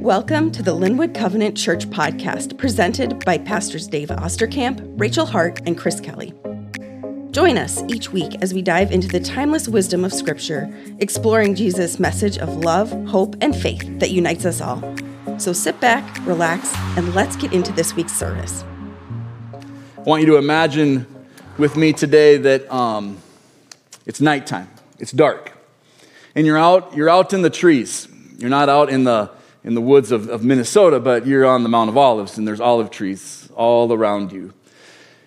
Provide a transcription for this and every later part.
Welcome to the Linwood Covenant Church podcast, presented by Pastors Dave Osterkamp, Rachel Hart, and Chris Kelly. Join us each week as we dive into the timeless wisdom of Scripture, exploring Jesus' message of love, hope, and faith that unites us all. So sit back, relax, and let's get into this week's service. I want you to imagine with me today that um, it's nighttime, it's dark, and you're out, you're out in the trees. You're not out in the in the woods of, of Minnesota, but you're on the Mount of Olives, and there's olive trees all around you.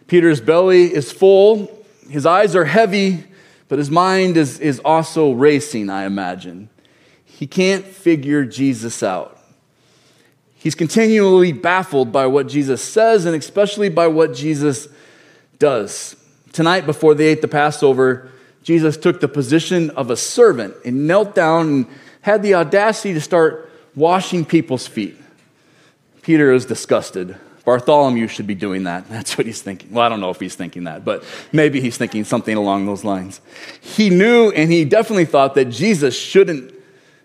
Peter's belly is full, his eyes are heavy, but his mind is, is also racing, I imagine. He can't figure Jesus out. He's continually baffled by what Jesus says and especially by what Jesus does. Tonight, before they ate the Passover, Jesus took the position of a servant and knelt down and had the audacity to start washing people's feet. Peter is disgusted. Bartholomew should be doing that. That's what he's thinking. Well, I don't know if he's thinking that, but maybe he's thinking something along those lines. He knew and he definitely thought that Jesus shouldn't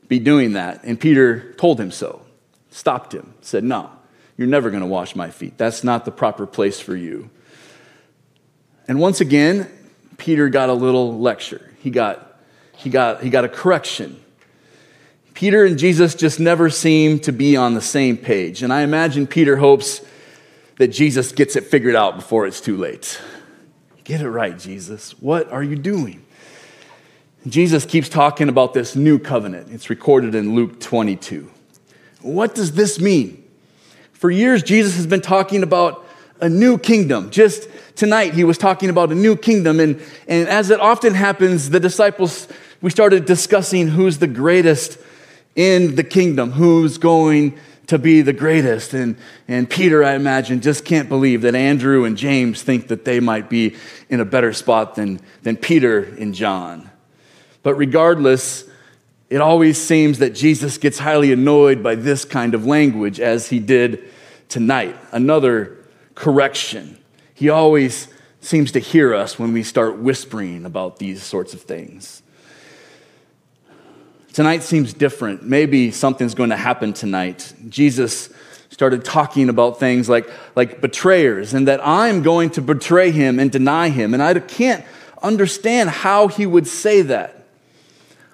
be doing that. And Peter told him so, stopped him, said, No, you're never going to wash my feet. That's not the proper place for you. And once again, Peter got a little lecture. He got, he got, he got a correction. Peter and Jesus just never seem to be on the same page. And I imagine Peter hopes that Jesus gets it figured out before it's too late. Get it right, Jesus. What are you doing? Jesus keeps talking about this new covenant. It's recorded in Luke 22. What does this mean? For years, Jesus has been talking about a new kingdom. Just tonight, he was talking about a new kingdom. And, and as it often happens, the disciples, we started discussing who's the greatest in the kingdom, who's going to be the greatest. And, and Peter, I imagine, just can't believe that Andrew and James think that they might be in a better spot than, than Peter and John. But regardless, it always seems that Jesus gets highly annoyed by this kind of language, as he did tonight. Another correction. He always seems to hear us when we start whispering about these sorts of things. Tonight seems different. Maybe something's going to happen tonight. Jesus started talking about things like, like betrayers and that I'm going to betray him and deny him. And I can't understand how he would say that.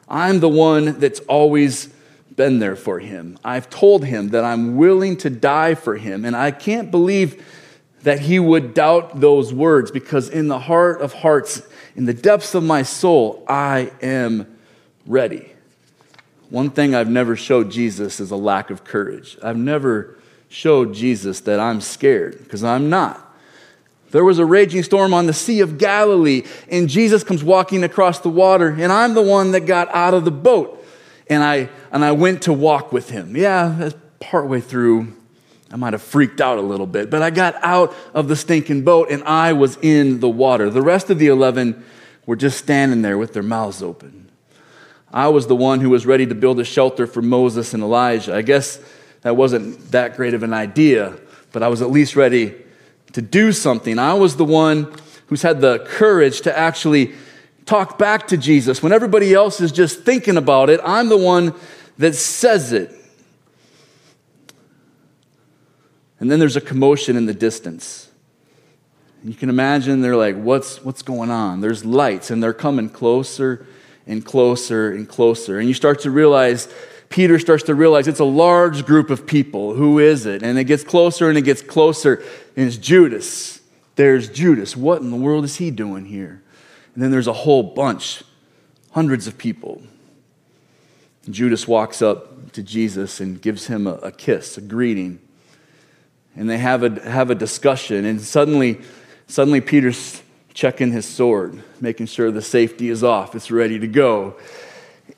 I'm the one that's always been there for him. I've told him that I'm willing to die for him. And I can't believe that he would doubt those words because in the heart of hearts, in the depths of my soul, I am ready. One thing I've never showed Jesus is a lack of courage. I've never showed Jesus that I'm scared because I'm not. There was a raging storm on the Sea of Galilee, and Jesus comes walking across the water, and I'm the one that got out of the boat. And I, and I went to walk with him. Yeah, partway through, I might have freaked out a little bit, but I got out of the stinking boat and I was in the water. The rest of the 11 were just standing there with their mouths open. I was the one who was ready to build a shelter for Moses and Elijah. I guess that wasn't that great of an idea, but I was at least ready to do something. I was the one who's had the courage to actually talk back to Jesus. When everybody else is just thinking about it, I'm the one that says it. And then there's a commotion in the distance. You can imagine they're like, what's, what's going on? There's lights, and they're coming closer and closer and closer. And you start to realize, Peter starts to realize it's a large group of people. Who is it? And it gets closer and it gets closer. And it's Judas. There's Judas. What in the world is he doing here? And then there's a whole bunch, hundreds of people. Judas walks up to Jesus and gives him a, a kiss, a greeting. And they have a, have a discussion. And suddenly, suddenly Peter's checking his sword, making sure the safety is off, it's ready to go.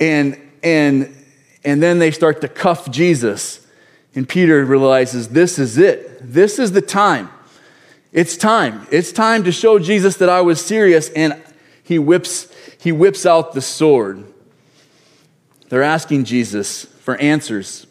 And, and, and then they start to cuff Jesus. And Peter realizes this is it. This is the time. It's time. It's time to show Jesus that I was serious. And he whips, he whips out the sword. They're asking Jesus for answers.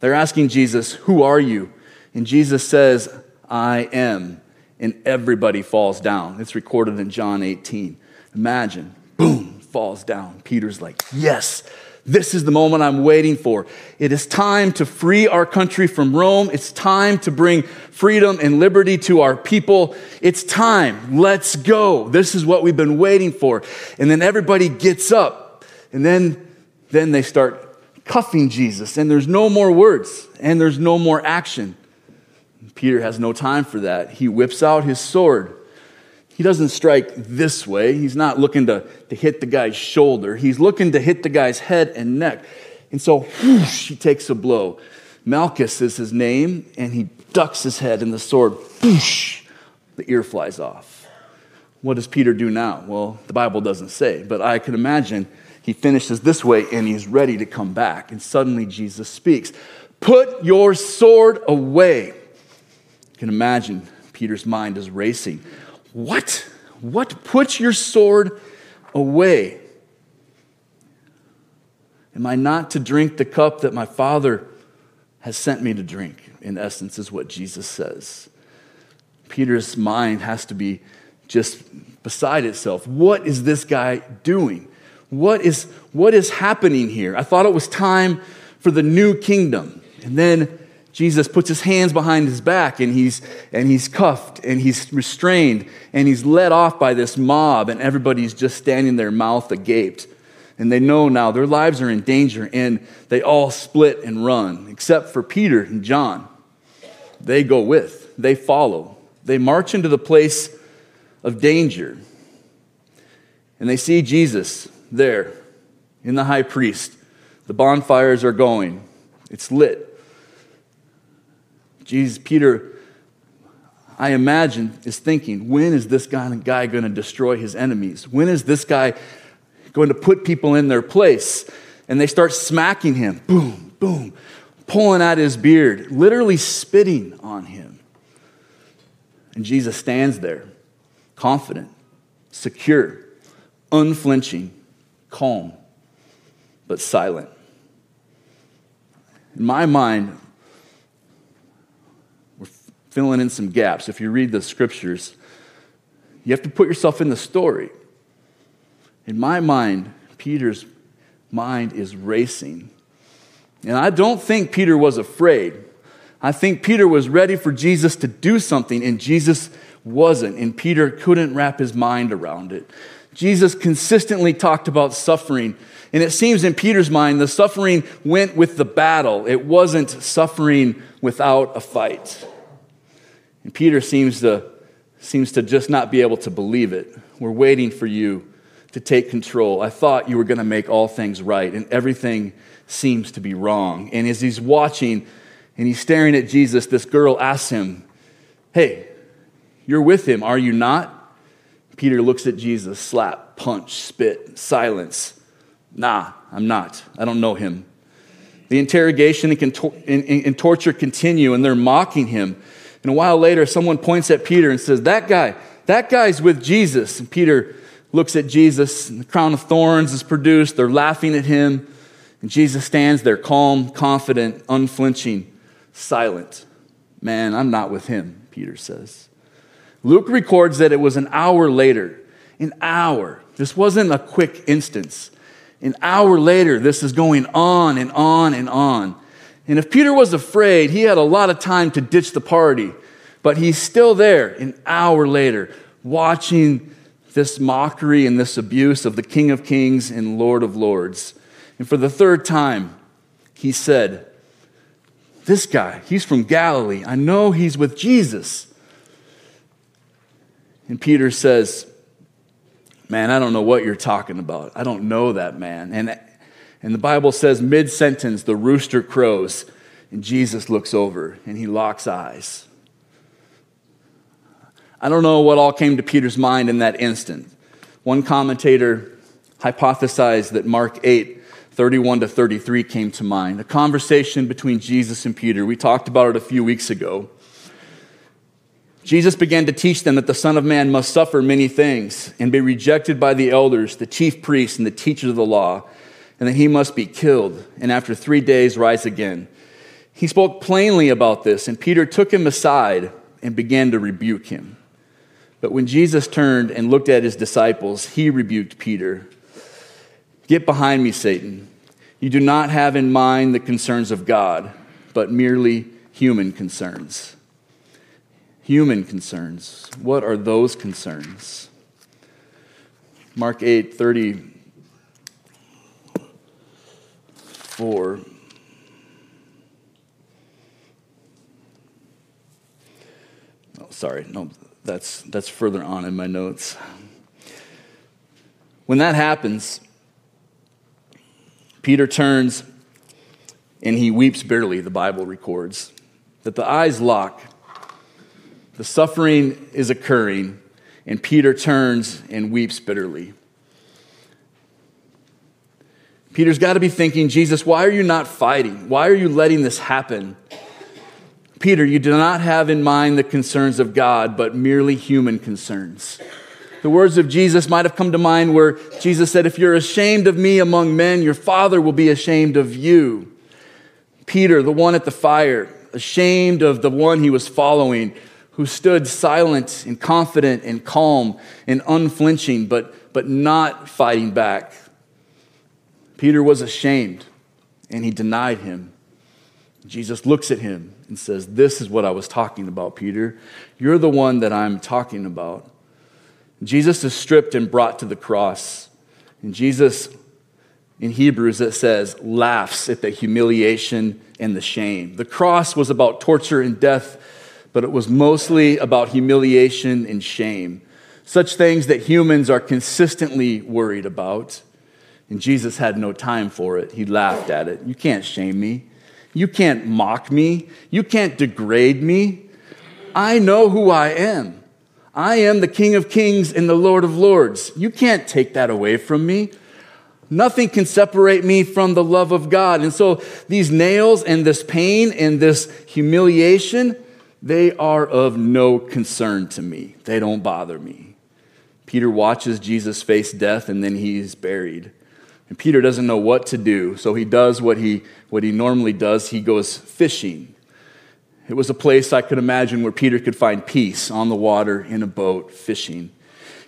They're asking Jesus, Who are you? And Jesus says, I am and everybody falls down. It's recorded in John 18. Imagine, boom, falls down. Peter's like, yes, This is the moment I'm waiting for. It is time to free our country from Rome. It's time to bring freedom and liberty to our people. It's time. Let's go. This is what we've been waiting for. And then everybody gets up. And then, then they start cuffing Jesus. And there's no more words. And there's no more action. Peter has no time for that. He whips out his sword he doesn't strike this way. He's not looking to, to hit the guy's shoulder. He's looking to hit the guy's head and neck. And so whoosh, he takes a blow. Malchus is his name, and he ducks his head, and the sword, whoosh, the ear flies off. What does Peter do now? Well, the Bible doesn't say, but I can imagine he finishes this way and he's ready to come back. And suddenly Jesus speaks Put your sword away. Can imagine Peter's mind is racing. What? What? Put your sword away. Am I not to drink the cup that my Father has sent me to drink? In essence, is what Jesus says. Peter's mind has to be just beside itself. What is this guy doing? What is, what is happening here? I thought it was time for the new kingdom. And then Jesus puts his hands behind his back and he's, and he's cuffed and he's restrained and he's led off by this mob, and everybody's just standing there, mouth agape. And they know now their lives are in danger, and they all split and run, except for Peter and John. They go with, they follow. They march into the place of danger. And they see Jesus there in the high priest. The bonfires are going, it's lit. Jesus, Peter, I imagine, is thinking, when is this guy, going to destroy his enemies? When is this guy going to put people in their place? And they start smacking him, boom, boom, pulling at his beard, literally spitting on him. And Jesus stands there, confident, secure, unflinching, calm, but silent. In my mind, filling in some gaps. If you read the scriptures, you have to put yourself in the story. In my mind, Peter's mind is racing. And I don't think Peter was afraid. I think Peter was ready for Jesus to do something, and Jesus wasn't, and Peter couldn't wrap his mind around it. Jesus consistently talked about suffering, and it seems in Peter's mind the suffering went with the battle, it wasn't suffering without a fight. And Peter seems to, seems to just not be able to believe it. We're waiting for you to take control. I thought you were going to make all things right, and everything seems to be wrong. And as he's watching and he's staring at Jesus, this girl asks him, Hey, you're with him, are you not? Peter looks at Jesus, slap, punch, spit, silence. Nah, I'm not. I don't know him. The interrogation and, torture continue, and they're mocking him. And a while later, someone points at Peter and says, That guy, that guy's with Jesus. And Peter looks at Jesus, and the crown of thorns is produced. They're laughing at him. And Jesus stands there, calm, confident, unflinching, silent. Man, I'm not with him, Peter says. Luke records that it was an hour later. An hour. This wasn't a quick instance. An hour later, this is going on and on and on. And if Peter was afraid, he had a lot of time to ditch the party. But he's still there an hour later, watching this mockery and this abuse of the King of Kings and Lord of Lords. And for the third time, he said, This guy, he's from Galilee. I know he's with Jesus. And Peter says, Man, I don't know what you're talking about. I don't know that man. And and the Bible says, mid sentence, the rooster crows, and Jesus looks over and he locks eyes. I don't know what all came to Peter's mind in that instant. One commentator hypothesized that Mark 8, 31 to 33 came to mind, a conversation between Jesus and Peter. We talked about it a few weeks ago. Jesus began to teach them that the Son of Man must suffer many things and be rejected by the elders, the chief priests, and the teachers of the law and that he must be killed, and after three days rise again. He spoke plainly about this, and Peter took him aside and began to rebuke him. But when Jesus turned and looked at his disciples, he rebuked Peter Get behind me, Satan. You do not have in mind the concerns of God, but merely human concerns. Human concerns. What are those concerns? Mark 8 34. Oh, sorry. No, that's, that's further on in my notes. When that happens, Peter turns and he weeps bitterly, the Bible records. That the eyes lock, the suffering is occurring, and Peter turns and weeps bitterly. Peter's got to be thinking, Jesus, why are you not fighting? Why are you letting this happen? Peter, you do not have in mind the concerns of God, but merely human concerns. The words of Jesus might have come to mind where Jesus said, If you're ashamed of me among men, your Father will be ashamed of you. Peter, the one at the fire, ashamed of the one he was following, who stood silent and confident and calm and unflinching, but, but not fighting back. Peter was ashamed and he denied him. Jesus looks at him and says, This is what I was talking about, Peter. You're the one that I'm talking about. Jesus is stripped and brought to the cross. And Jesus, in Hebrews, it says, laughs at the humiliation and the shame. The cross was about torture and death, but it was mostly about humiliation and shame. Such things that humans are consistently worried about. And Jesus had no time for it. He laughed at it. You can't shame me. You can't mock me. You can't degrade me. I know who I am. I am the King of Kings and the Lord of Lords. You can't take that away from me. Nothing can separate me from the love of God. And so these nails and this pain and this humiliation, they are of no concern to me. They don't bother me. Peter watches Jesus face death and then he's buried. And Peter doesn't know what to do, so he does what he, what he normally does. He goes fishing. It was a place I could imagine where Peter could find peace on the water in a boat fishing.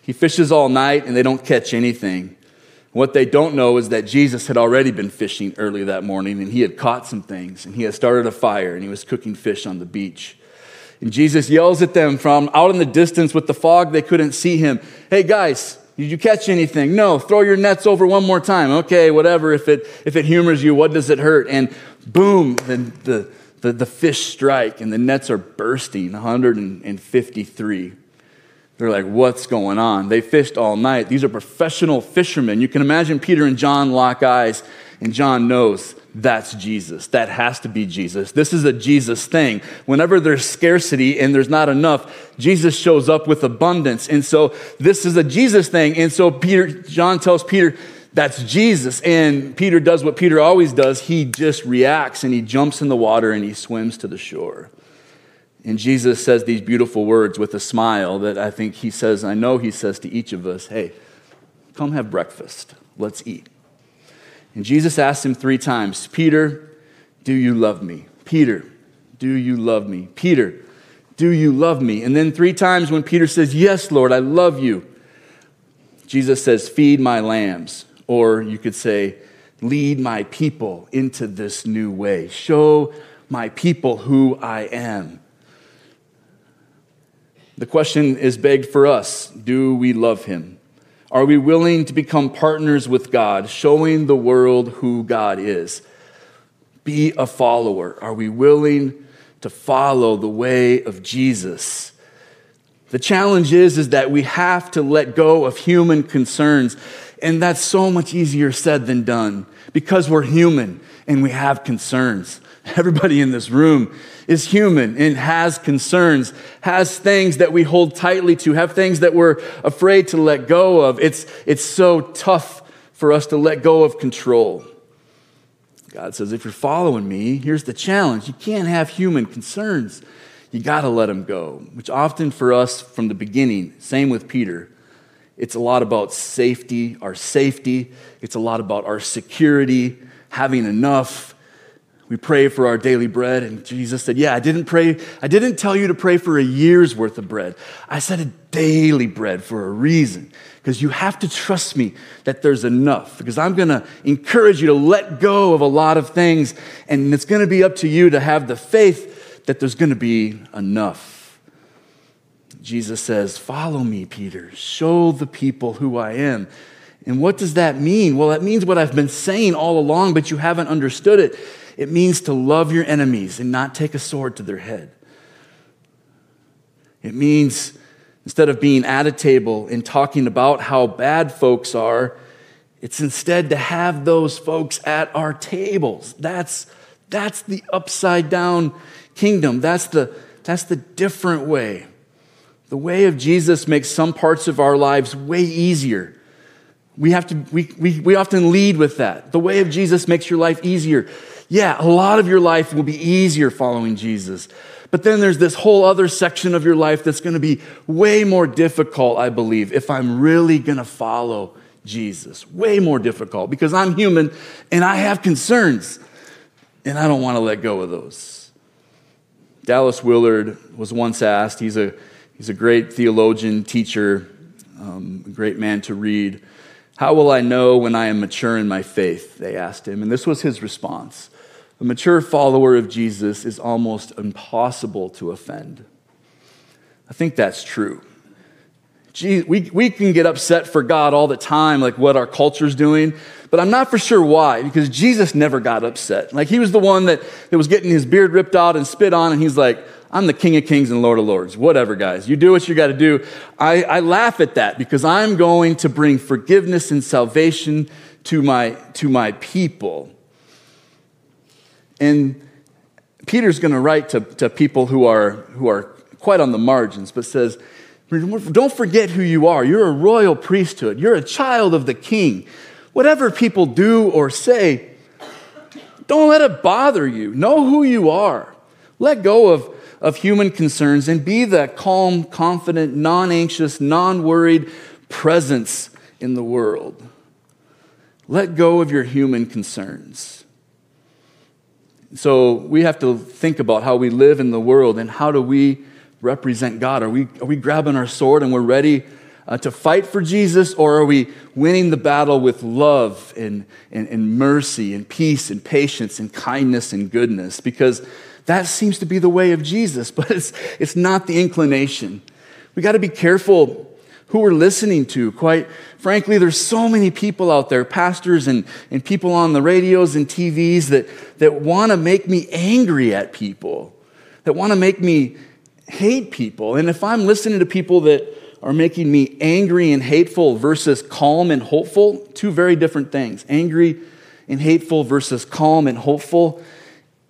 He fishes all night and they don't catch anything. What they don't know is that Jesus had already been fishing early that morning and he had caught some things and he had started a fire and he was cooking fish on the beach. And Jesus yells at them from out in the distance with the fog, they couldn't see him. Hey guys, did you catch anything? No, throw your nets over one more time. Okay, whatever. If it, if it humors you, what does it hurt? And boom, the, the, the, the fish strike and the nets are bursting 153 they're like what's going on they fished all night these are professional fishermen you can imagine peter and john lock eyes and john knows that's jesus that has to be jesus this is a jesus thing whenever there's scarcity and there's not enough jesus shows up with abundance and so this is a jesus thing and so peter john tells peter that's Jesus. And Peter does what Peter always does he just reacts and he jumps in the water and he swims to the shore. And Jesus says these beautiful words with a smile that I think he says, I know he says to each of us, hey, come have breakfast. Let's eat. And Jesus asked him three times, Peter, do you love me? Peter, do you love me? Peter, do you love me? And then three times when Peter says, Yes, Lord, I love you, Jesus says, Feed my lambs. Or you could say, lead my people into this new way. Show my people who I am. The question is begged for us do we love him? Are we willing to become partners with God, showing the world who God is? Be a follower. Are we willing to follow the way of Jesus? The challenge is, is that we have to let go of human concerns and that's so much easier said than done because we're human and we have concerns. Everybody in this room is human and has concerns, has things that we hold tightly to, have things that we're afraid to let go of. It's, it's so tough for us to let go of control. God says, if you're following me, here's the challenge. You can't have human concerns. You got to let them go, which often for us from the beginning, same with Peter, it's a lot about safety, our safety. It's a lot about our security, having enough. We pray for our daily bread. And Jesus said, Yeah, I didn't pray, I didn't tell you to pray for a year's worth of bread. I said a daily bread for a reason. Because you have to trust me that there's enough. Because I'm going to encourage you to let go of a lot of things. And it's going to be up to you to have the faith that there's going to be enough. Jesus says, Follow me, Peter. Show the people who I am. And what does that mean? Well, that means what I've been saying all along, but you haven't understood it. It means to love your enemies and not take a sword to their head. It means instead of being at a table and talking about how bad folks are, it's instead to have those folks at our tables. That's, that's the upside down kingdom. That's the, that's the different way. The way of Jesus makes some parts of our lives way easier. We, have to, we, we, we often lead with that. The way of Jesus makes your life easier yeah, a lot of your life will be easier following Jesus. But then there's this whole other section of your life that's going to be way more difficult, I believe, if I'm really going to follow Jesus. Way more difficult because I'm human and I have concerns and I don't want to let go of those. Dallas Willard was once asked, he's a, he's a great theologian, teacher, um, a great man to read. How will I know when I am mature in my faith? They asked him. And this was his response a mature follower of Jesus is almost impossible to offend. I think that's true. Gee, we, we can get upset for God all the time, like what our culture's doing, but I'm not for sure why, because Jesus never got upset. Like he was the one that, that was getting his beard ripped out and spit on, and he's like, I'm the King of Kings and Lord of Lords. Whatever, guys. You do what you got to do. I, I laugh at that because I'm going to bring forgiveness and salvation to my, to my people. And Peter's going to write to, to people who are, who are quite on the margins, but says, Don't forget who you are. You're a royal priesthood, you're a child of the king. Whatever people do or say, don't let it bother you. Know who you are. Let go of, of human concerns and be that calm, confident, non anxious, non worried presence in the world. Let go of your human concerns. So we have to think about how we live in the world and how do we represent God? Are we, are we grabbing our sword and we're ready uh, to fight for Jesus, or are we winning the battle with love and, and, and mercy and peace and patience and kindness and goodness? Because that seems to be the way of Jesus, but it's, it's not the inclination. We got to be careful who we're listening to. Quite frankly, there's so many people out there, pastors and, and people on the radios and TVs that, that want to make me angry at people, that want to make me hate people. And if I'm listening to people that are making me angry and hateful versus calm and hopeful, two very different things. Angry and hateful versus calm and hopeful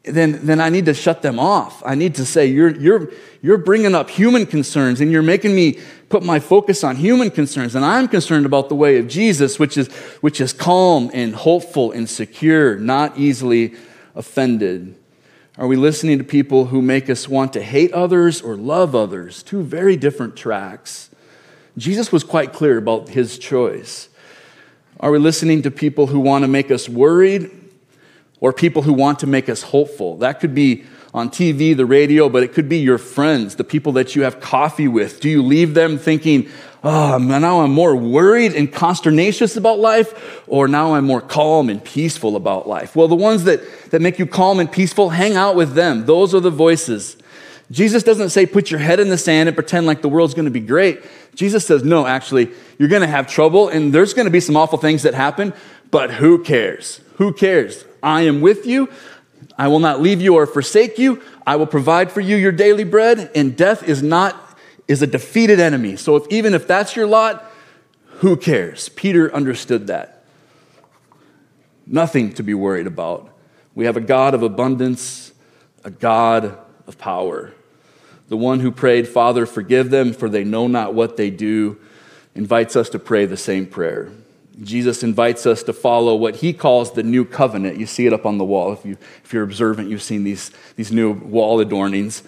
then, then I need to shut them off. I need to say, you're, you're, you're bringing up human concerns and you're making me put my focus on human concerns. And I'm concerned about the way of Jesus, which is, which is calm and hopeful and secure, not easily offended. Are we listening to people who make us want to hate others or love others? Two very different tracks. Jesus was quite clear about his choice. Are we listening to people who want to make us worried or people who want to make us hopeful. That could be on TV, the radio, but it could be your friends, the people that you have coffee with. Do you leave them thinking, oh, now I'm more worried and consternatious about life, or now I'm more calm and peaceful about life? Well, the ones that, that make you calm and peaceful, hang out with them. Those are the voices. Jesus doesn't say, put your head in the sand and pretend like the world's going to be great. Jesus says, no, actually, you're going to have trouble and there's going to be some awful things that happen, but who cares? Who cares? I am with you. I will not leave you or forsake you. I will provide for you your daily bread, and death is not is a defeated enemy. So if even if that's your lot, who cares? Peter understood that. Nothing to be worried about. We have a God of abundance, a God of power. The one who prayed, Father, forgive them, for they know not what they do, invites us to pray the same prayer. Jesus invites us to follow what he calls the new covenant. You see it up on the wall. If, you, if you're observant, you've seen these, these new wall adornings.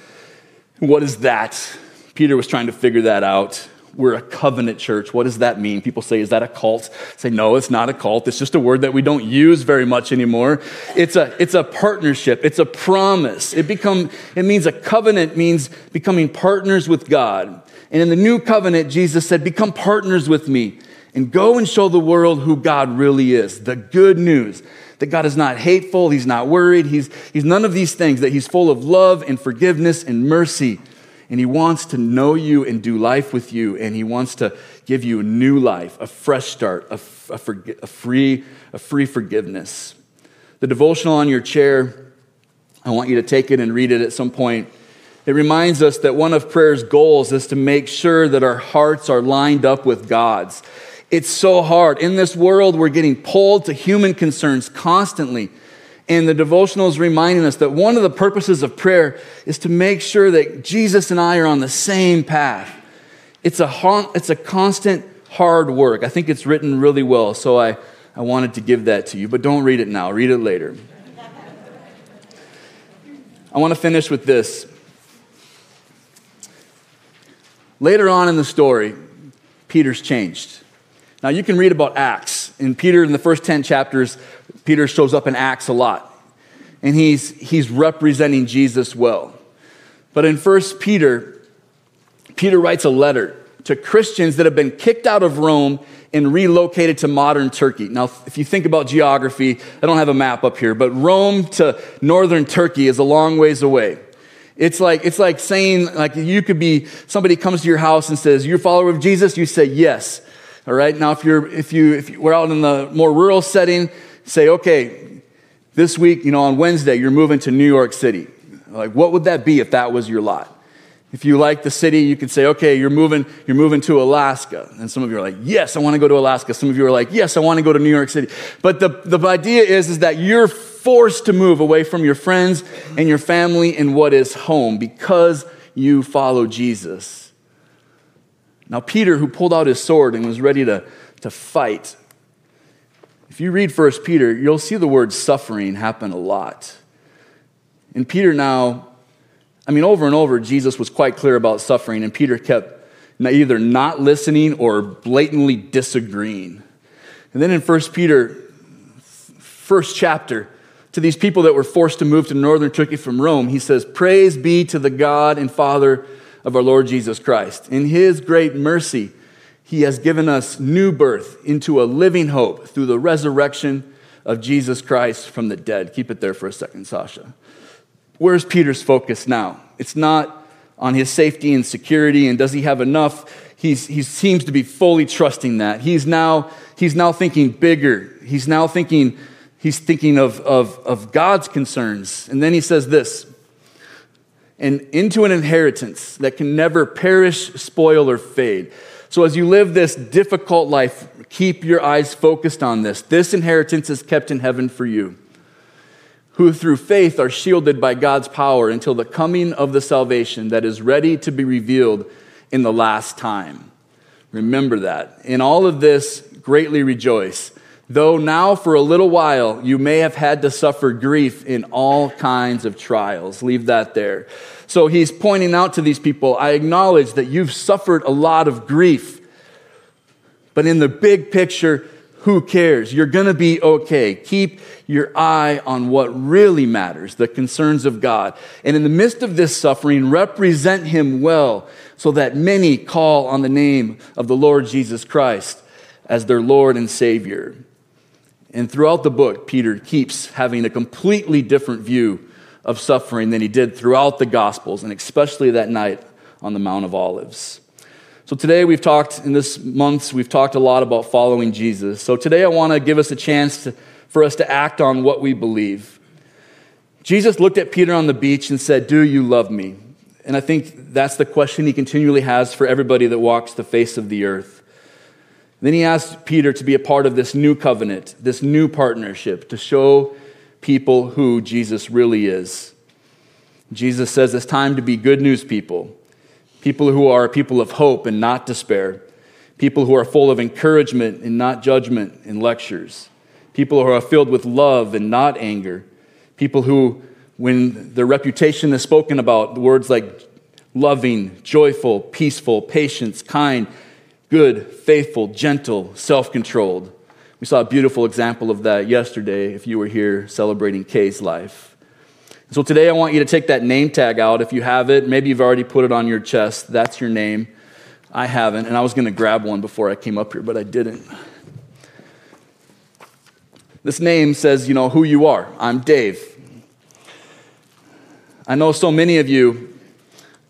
What is that? Peter was trying to figure that out. we're a covenant church. What does that mean? People say, is that a cult? say, no, it's not a cult. It's just a word that we don't use very much anymore. It's a, it's a partnership. It's a promise. It become, it means a covenant means becoming partners with God. And in the new covenant, Jesus said, become partners with me and go and show the world who God really is. The good news that God is not hateful. He's not worried. He's, he's none of these things, that he's full of love and forgiveness and mercy and He wants to know you and do life with you, and He wants to give you a new life, a fresh start, a, a, a, free, a free forgiveness. The devotional on your chair, I want you to take it and read it at some point. It reminds us that one of prayer's goals is to make sure that our hearts are lined up with God's. It's so hard. In this world, we're getting pulled to human concerns constantly. And the devotional is reminding us that one of the purposes of prayer is to make sure that Jesus and I are on the same path. It's a, it's a constant hard work. I think it's written really well, so I, I wanted to give that to you. But don't read it now, read it later. I want to finish with this. Later on in the story, Peter's changed. Now, you can read about Acts. In Peter, in the first 10 chapters, Peter shows up in Acts a lot. And he's, he's representing Jesus well. But in 1 Peter, Peter writes a letter to Christians that have been kicked out of Rome and relocated to modern Turkey. Now, if you think about geography, I don't have a map up here, but Rome to northern Turkey is a long ways away. It's like, it's like saying, like, you could be, somebody comes to your house and says, You're a follower of Jesus? You say, Yes. All right. Now, if you're, if you, if you, we're out in the more rural setting, say, okay, this week, you know, on Wednesday, you're moving to New York City. Like, what would that be if that was your lot? If you like the city, you could say, okay, you're moving, you're moving to Alaska. And some of you are like, yes, I want to go to Alaska. Some of you are like, yes, I want to go to New York City. But the, the idea is, is that you're forced to move away from your friends and your family and what is home because you follow Jesus. Now, Peter, who pulled out his sword and was ready to, to fight, if you read 1 Peter, you'll see the word suffering happen a lot. And Peter now, I mean, over and over, Jesus was quite clear about suffering, and Peter kept either not listening or blatantly disagreeing. And then in 1 Peter, first chapter, to these people that were forced to move to northern Turkey from Rome, he says, Praise be to the God and Father of our Lord Jesus Christ. In his great mercy, he has given us new birth into a living hope through the resurrection of Jesus Christ from the dead. Keep it there for a second, Sasha. Where's Peter's focus now? It's not on his safety and security and does he have enough? He's, he seems to be fully trusting that. He's now, he's now thinking bigger. He's now thinking, he's thinking of, of, of God's concerns. And then he says this and into an inheritance that can never perish, spoil, or fade. So, as you live this difficult life, keep your eyes focused on this. This inheritance is kept in heaven for you, who through faith are shielded by God's power until the coming of the salvation that is ready to be revealed in the last time. Remember that. In all of this, greatly rejoice Though now for a little while you may have had to suffer grief in all kinds of trials. Leave that there. So he's pointing out to these people, I acknowledge that you've suffered a lot of grief. But in the big picture, who cares? You're going to be okay. Keep your eye on what really matters, the concerns of God. And in the midst of this suffering, represent him well so that many call on the name of the Lord Jesus Christ as their Lord and Savior. And throughout the book, Peter keeps having a completely different view of suffering than he did throughout the Gospels, and especially that night on the Mount of Olives. So today we've talked, in this month, we've talked a lot about following Jesus. So today I want to give us a chance to, for us to act on what we believe. Jesus looked at Peter on the beach and said, Do you love me? And I think that's the question he continually has for everybody that walks the face of the earth. Then he asked Peter to be a part of this new covenant, this new partnership, to show people who Jesus really is. Jesus says it's time to be good news people, people who are people of hope and not despair, people who are full of encouragement and not judgment and lectures, people who are filled with love and not anger, people who, when their reputation is spoken about, words like loving, joyful, peaceful, patience, kind, good, faithful, gentle, self controlled. We saw a beautiful example of that yesterday if you were here celebrating Kay's life. So today I want you to take that name tag out if you have it. Maybe you've already put it on your chest. That's your name. I haven't, and I was going to grab one before I came up here, but I didn't. This name says, you know, who you are. I'm Dave. I know so many of you,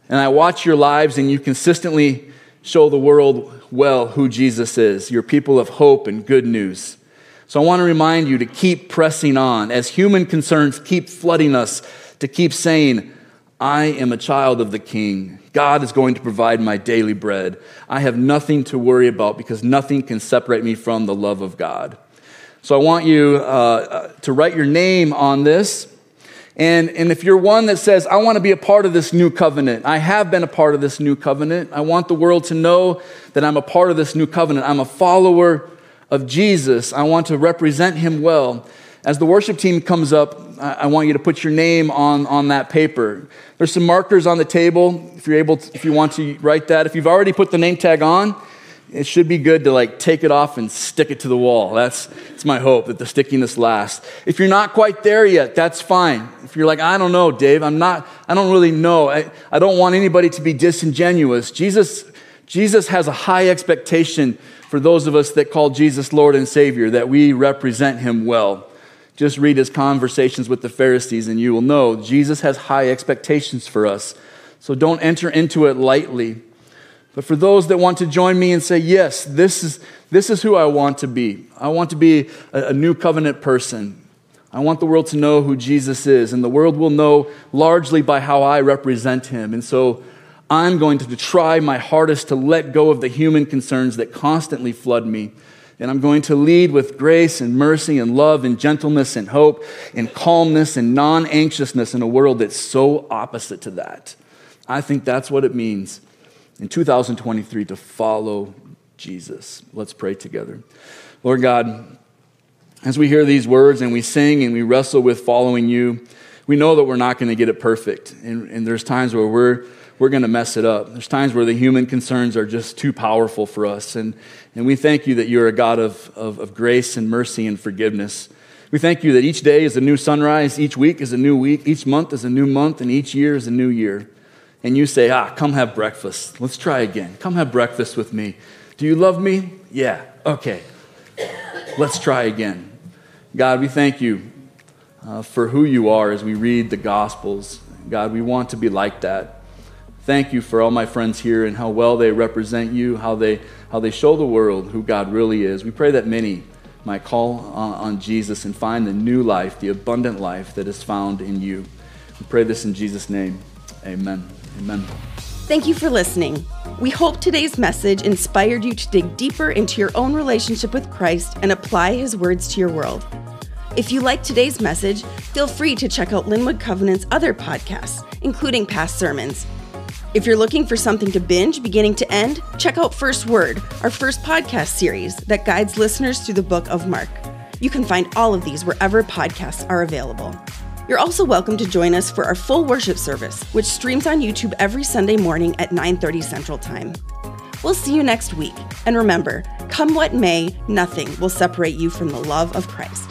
and I watch your lives, and you consistently show the world well who Jesus is. You're people of hope and good news. So I want to remind you to keep pressing on as human concerns keep flooding us, to keep saying, I am a child of the King. God is going to provide my daily bread. I have nothing to worry about because nothing can separate me from the love of God. So I want you uh, uh to write your name on this and, and if you're one that says, I want to be a part of this new covenant, I have been a part of this new covenant, I want the world to know that I'm a part of this new covenant, I'm a follower of Jesus, I want to represent him well. As the worship team comes up, I want you to put your name on, on that paper. There's some markers on the table if you're able to, if you want to write that. If you've already put the name tag on, it should be good to like take it off and stick it to the wall. That's, that's my hope that the stickiness lasts. If you're not quite there yet, that's fine. If you're like, I don't know, Dave, I'm not, I don't really know. I, I don't want anybody to be disingenuous. Jesus, Jesus has a high expectation for those of us that call Jesus Lord and Savior, that we represent him well. Just read his conversations with the Pharisees and you will know Jesus has high expectations for us. So don't enter into it lightly. But for those that want to join me and say, yes, this is, this is who I want to be. I want to be a, a new covenant person. I want the world to know who Jesus is, and the world will know largely by how I represent him. And so I'm going to try my hardest to let go of the human concerns that constantly flood me. And I'm going to lead with grace and mercy and love and gentleness and hope and calmness and non anxiousness in a world that's so opposite to that. I think that's what it means in 2023 to follow Jesus. Let's pray together. Lord God, as we hear these words and we sing and we wrestle with following you, we know that we're not going to get it perfect. And, and there's times where we're, we're going to mess it up. There's times where the human concerns are just too powerful for us. And, and we thank you that you're a God of, of, of grace and mercy and forgiveness. We thank you that each day is a new sunrise, each week is a new week, each month is a new month, and each year is a new year and you say, Ah, come have breakfast. Let's try again. Come have breakfast with me. Do you love me? Yeah. Okay. Let's try again. God, we thank you uh, for who you are as we read the Gospels. God, we want to be like that. Thank you for all my friends here and how well they represent you, how they, how they show the world who God really is. We pray that many might call on, on Jesus and find the new life, the abundant life that is found in you. We pray this in Jesus' name. Amen. Amen. Thank you for listening. We hope today's message inspired you to dig deeper into your own relationship with Christ and apply his words to your world. If you like today's message, feel free to check out Linwood Covenant's other podcasts, including past sermons. If you're looking for something to binge beginning to end, check out First Word, our first podcast series that guides listeners through the book of Mark. You can find all of these wherever podcasts are available. You're also welcome to join us for our full worship service, which streams on YouTube every Sunday morning at 9:30 Central Time. We'll see you next week. And remember, come what may, nothing will separate you from the love of Christ.